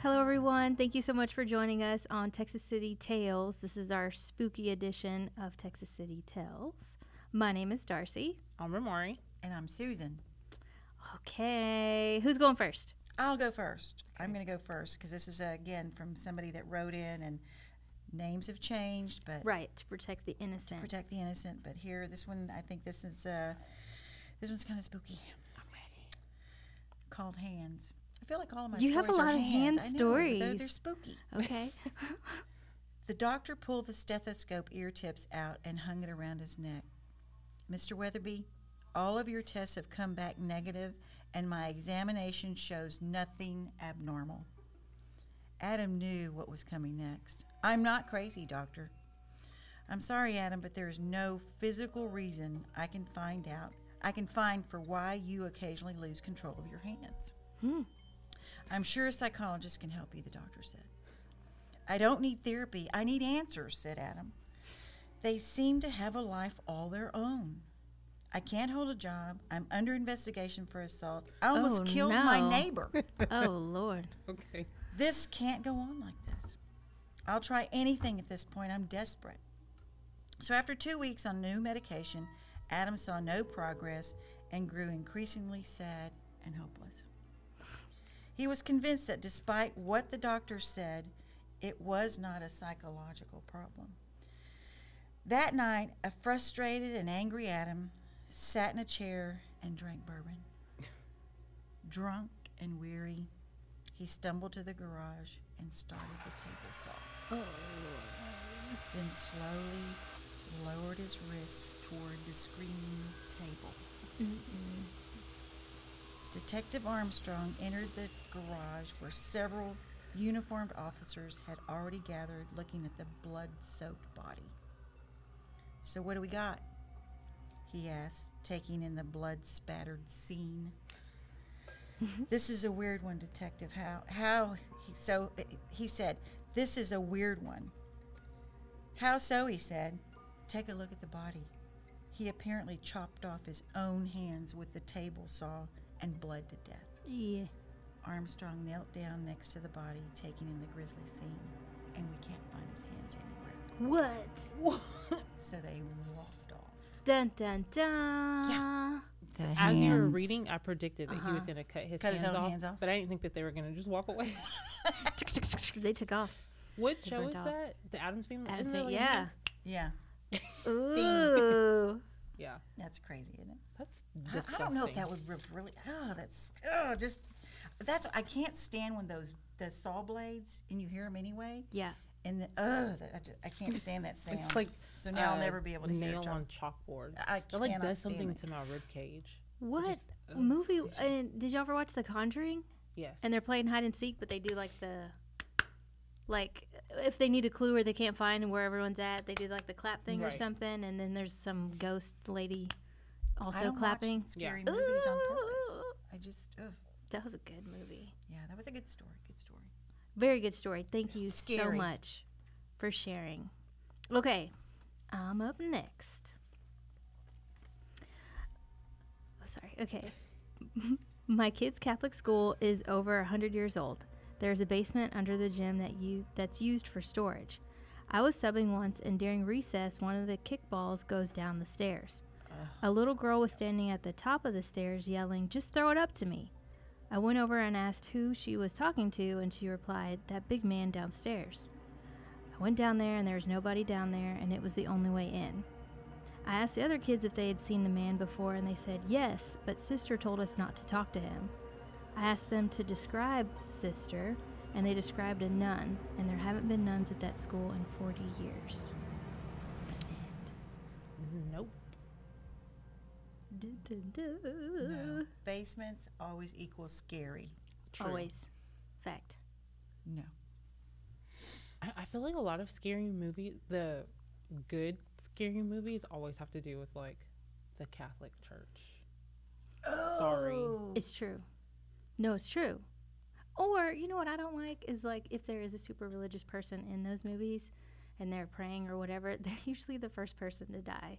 Hello, everyone. Thank you so much for joining us on Texas City Tales. This is our spooky edition of Texas City Tales. My name is Darcie. I'm Rhomari. And I'm Susan. Okay, who's going first? I'll go first. I'm going to go first because this is, uh, again, from somebody that wrote in, and names have changed, but Right, to protect the innocent. protect the innocent. But here, this one, I think this is, uh, this one's kind of spooky. I'm ready. Called Hands. Feel like all of my You have a lot of hand. I know, They're, they're stories. spooky. Okay. The doctor pulled the stethoscope ear tips out and hung it around his neck. Mr. Weatherby, all of your tests have come back negative, and my examination shows nothing abnormal. Adam knew what was coming next. I'm not crazy, doctor. I'm sorry, Adam, but there is no physical reason I can find out. I can find for why you occasionally lose control of your hands. Hmm. I'm sure a psychologist can help you, the doctor said. I don't need therapy. I need answers, said Adam. They seem to have a life all their own. I can't hold a job. I'm under investigation for assault. I almost Oh, killed my no. neighbor. oh, Lord. Okay. this can't go on like this. I'll try anything at this point. I'm desperate. So, after two weeks on new medication, Adam saw no progress and grew increasingly sad and hopeless. He was convinced that despite what the doctor said, it was not a psychological problem. That night, a frustrated and angry Adam sat in a chair and drank bourbon. Drunk and weary, he stumbled to the garage and started the table saw. Then slowly lowered his wrists toward the screaming table. Detective Armstrong entered the garage where several uniformed officers had already gathered looking at the blood soaked body. So, what do we got? He asked, taking in the blood spattered scene. Mm-hmm. this is a weird one, Detective. How? How? He, so, he said, This is a weird one. How so? He said. Take a look at the body. He apparently chopped off his own hands with the table saw and bled to death. Yeah. Armstrong knelt down next to the body, taking in the grisly scene, and we can't find his hands anywhere. What? So they walked off. Dun, dun, dun. The As you were reading, I predicted that he was Uh-huh. going to cut his, Cut his hands, own off, hands off? but I didn't think that they were going to just walk away. they took off. what They show burnt is off. that? The Addams Family. Adam's Family, yeah. Yeah, Ooh. Yeah. that's crazy, isn't it? That's I, disgusting. I don't know if that would re- really. Oh, that's oh, just that's. I can't stand when those the saw blades and you hear them anyway, Yeah. and the oh, that, I, just, I can't stand that sound. It's like so now I'll uh, never be able to hear nail it. on chalkboard. I It like cannot does stand something it. to my rib cage. What just- ugh, movie? it's just- did y'all ever watch The Conjuring? Yes. And they're playing hide and seek, but they do like the, like if they need a clue or they can't find where everyone's at, they do like the clap thing or something, and then there's some ghost lady I also don't clapping. watch scary movies on purpose. I just, ugh. That was a good movie. yeah, that was a good story. Good story. Very good story. Thank you so much for sharing. Okay, I'm up next. Oh, sorry. Okay. My kid's Catholic school is over 100 years old. There's a basement under the gym that you that's used for storage. I was subbing once and during recess one of the kickballs goes down the stairs. A little girl was standing at the top of the stairs yelling, "Just throw it up to me." I went over and asked who she was talking to, and she replied, That big man downstairs. I went down there, and there was nobody down there, and it was the only way in. I asked the other kids if they had seen the man before, and they said yes, but Sister told us not to talk to him. I asked them to describe Sister, and they described a nun, and there haven't been nuns at that school in 40 years. Nope. No. Basements always equal scary. True. Always. Fact. No. I, I feel like a lot of scary movies, the good scary movies, always have to do with like the Catholic Church. Oh. Sorry. It's true. No, it's true. Or, you know what I don't like is like if there is a super religious person in those movies and they're praying or whatever, they're usually the first person to die.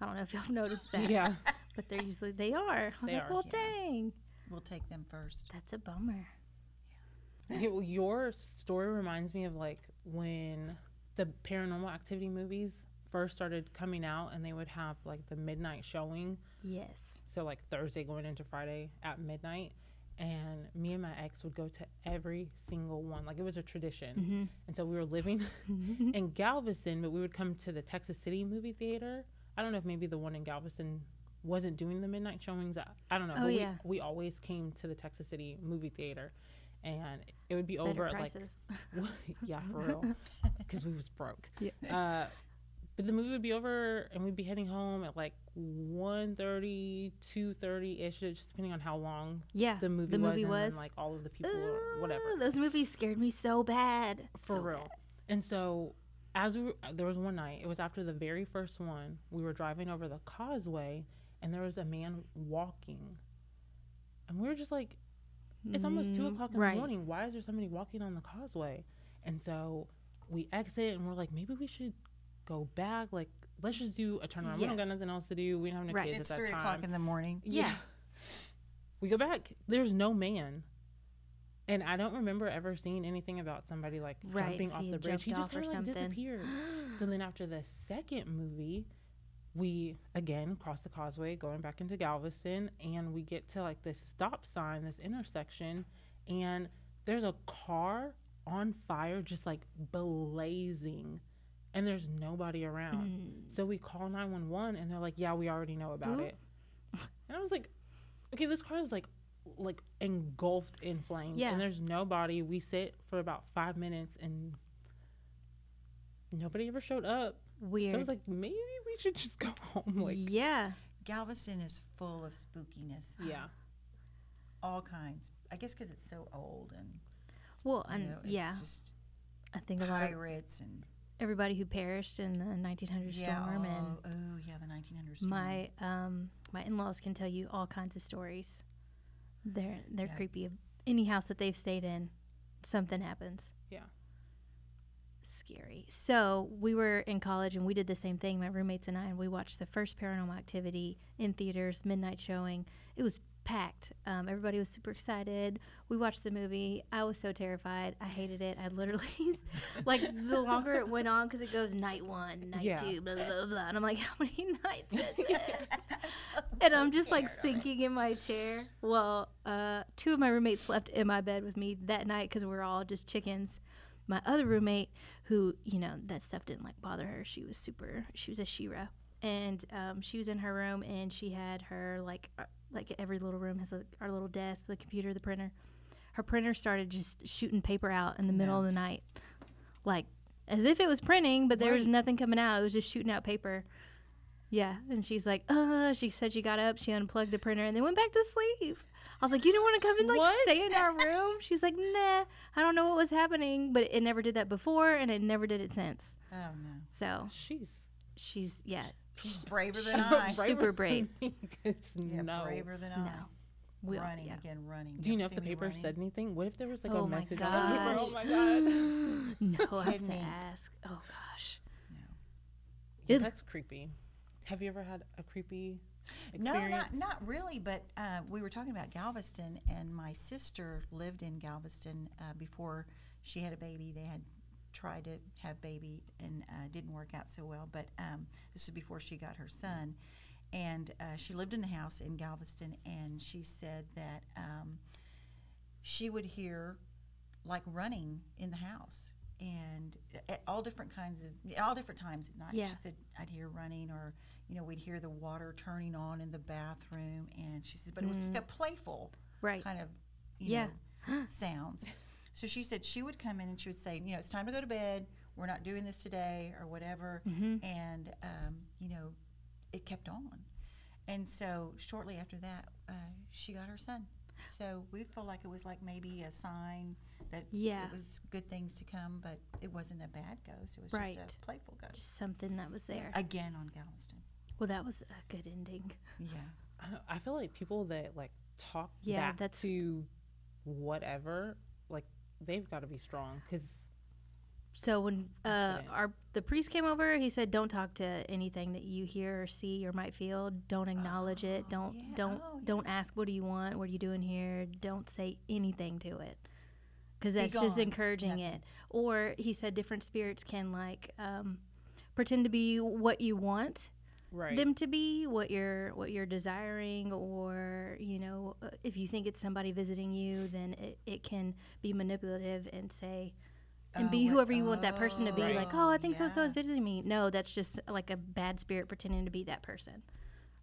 I don't know if y'all noticed that. Yeah. But they're usually they are. I was They like, are, well yeah. dang. We'll take them first. That's a bummer. Okay, well, your story reminds me of like when the paranormal activity movies first started coming out and they would have like the midnight showing Yes. so like thursday going into friday at midnight and me and my ex would go to every single one like it was a tradition Mm-hmm. and so we were living in galveston but we would come to the texas city movie theater i don't know if maybe the one in galveston wasn't doing the midnight showings i, I don't know Oh, but yeah. we, we always came to the texas city movie theater and it would be Better over at like yeah, for real. Because we was broke. Yeah. Uh, but the movie would be over, and we'd be heading home at like 1.30, 2.30-ish, just depending on how long yeah. the movie the was. movie and was. then, like, all of the people or whatever. Those movies scared me so bad. For So real. bad. And so, as we were, there was one night, it was after the very first one, we were driving over the causeway, and there was a man walking. And we were just like, it's almost two Mm, o'clock in right. the morning. Why is there somebody walking on the causeway? And so we exit and we're like, maybe we should go back. Like, let's just do a turnaround. We don't got nothing else to do. We don't have no Right. kids It's at that three time. o'clock in the morning. Yeah. We go back. There's no man. And I don't remember ever seeing anything about somebody like Right, jumping off the bridge. He just kind of like disappeared. so then after the second movie, we again cross the causeway going back into Galveston and we get to like this stop sign, this intersection, and there's a car on fire just like blazing and there's nobody around. Mm. So we call 911 and they're like, "Yeah, we already know about Ooh. it." And I was like, "Okay, this car is like like engulfed in flames Yeah. and there's nobody. We sit for about 5 minutes and nobody ever showed up." Weird. So I was like, "Maybe we should just go home." Like, yeah. Galveston is full of spookiness, yeah. all kinds. I guess because it's so old and Well, you and know, it's yeah, just I think a lot of pirates and everybody who perished in the 1900 yeah, storm and oh, oh yeah, the 1900 storm. my um my in-laws can tell you all kinds of stories. They're they're Yeah. creepy. Any house that they've stayed in, something happens. Yeah. Scary. So we were in college and we did the same thing. My roommates and I, and we watched the first Paranormal Activity in theaters, midnight showing. It was packed. Um, everybody was super excited. We watched the movie. I was so terrified. I hated it. I literally, like, the longer it went on, because it goes night one, night Yeah. two, blah, blah, blah, blah. And I'm like, how many nights is it? and I'm just like sinking in my chair. Well, uh, two of my roommates slept in my bed with me that night because we are all just chickens. My other roommate, who you know that stuff didn't like bother her, she was super. She was a Shira, and um, she was in her room and she had her like uh, like every little room has a, our little desk, the computer, the printer. Her printer started just shooting paper out in the middle of the night, like as if it was printing, but there was nothing coming out. It was just shooting out paper. Yeah, and she's like, uh, she said she got up, she unplugged the printer, and then went back to sleep. I was like, you didn't want to come and like What? stay in our room? She's like, nah, I don't know what was happening, but it never did that before, and it never did it since. oh no, So She's she's yeah, she's braver than she's I. brave. super brave. Yeah, no. braver than no, I. we running yeah. again, running. Do you Ever know if the paper running? said anything? What if there was like Oh a my message on the paper? gosh. Oh my god. No, I have to ask. Oh gosh, Yeah, that's creepy. Have you ever had a creepy No, not not really. But uh, we were talking about Galveston, and my sister lived in Galveston uh, before she had a baby. They had tried to have baby and uh, didn't work out so well. But um, this is before she got her son, and uh, she lived in a house in Galveston, and she said that um, she would hear like running in the house. And at all different kinds of, all different times at night. Yeah. She said I'd hear running, or you know, we'd hear the water turning on in the bathroom, and she said, but it was like a playful right? kind of, you Yeah. know, sounds. So she said she would come in and she would say, you know, it's time to go to bed. We're not doing this today, or whatever. Mm-hmm. And um, you know, it kept on. And so shortly after that, uh, she got her son. So we felt like it was like maybe a sign that Yeah. it was good things to come, but it wasn't a bad ghost. It was Right. just a playful ghost. Just something that was there. Again on Galveston. Well, that was a good ending. Yeah. I, don't, I feel like people that like talk Yeah, back that's- to whatever, like they've got to be strong because So when uh, our the priest came over, he said, "Don't talk to anything that you hear or see or might feel. Don't acknowledge it. Oh, Don't yeah. don't Oh, don't ask what do you want. What are you doing here? Don't say anything to it. because Be that's just encouraging Nothing. it. Or he said different spirits can like um, pretend to be what you want Right. them to be, what you're what you're desiring, or you know, uh, if you think it's somebody visiting you, then it, it can be manipulative and say. And Oh, be what- whoever you want that person to be, Right. like, oh, I think so so is visiting me. No, that's just like a bad spirit pretending to be that person,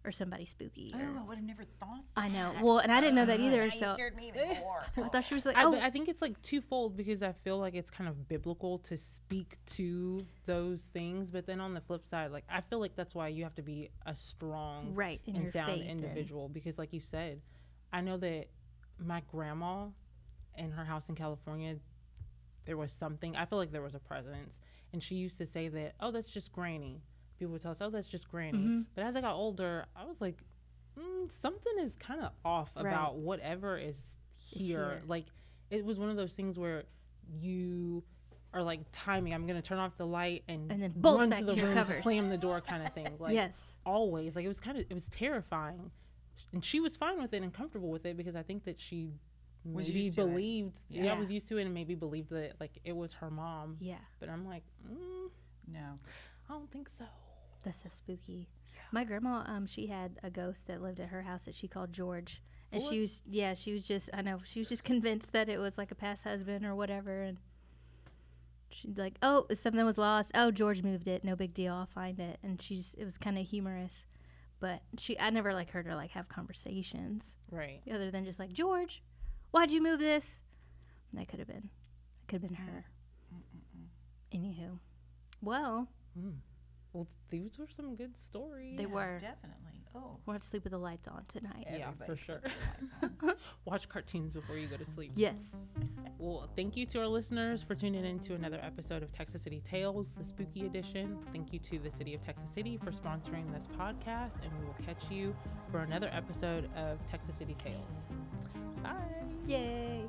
or somebody spooky. Oh, or- I would have never thought. I know. Well, and I didn't know that Oh, either. now you So scared me even more. I thought she was like, I, oh, but I think it's like twofold because I feel like it's kind of biblical to speak to those things, but then on the flip side, like I feel like that's why you have to be a strong right in and your sound faith. and- individual because, like you said, I know that my grandma in her house in California, there was something. I feel like there was a presence, and she used to say that, "Oh, that's just Granny." People would tell us, "Oh, that's just Granny." Mhm. But as I got older, I was like, mm, something is kind of off Right. about whatever is Is here. here. Like, it was one of those things where you are like timing. I'm gonna turn off the light and, And then bolt run back to the to room covers. slam the door, kind of thing. Like, yes. always like it was kind of it was terrifying and she was fine with it and comfortable with it because i think that she Was maybe used to it. believed yeah. Yeah. was used to it and maybe believed that like it was her mom Yeah. but i'm like mm, No. i don't think so That's so spooky. My grandma, um, she had a ghost that lived at her house that she called George, and What? she was, yeah, she was just, I know, she was just convinced that it was like a past husband or whatever, and she's like, oh, something was lost. Oh, George moved it. No big deal. I'll find it. And she's, it was kind of humorous, but she, I never like heard her like have conversations right other than just like George, why'd you move this? And that could have been, that could have been her. Anywho, well, mm. Well these were some good stories They Yeah, were. definitely. Oh, we'll have to sleep with the lights on tonight. Yeah, everybody for sleep sure. with the lights on. watch cartoons before you go to sleep Yes. well thank you to our listeners for tuning in to another episode of texas city tales the spooky edition thank you to the city of texas city for sponsoring this podcast and we will catch you for another episode of texas city tales bye Yay.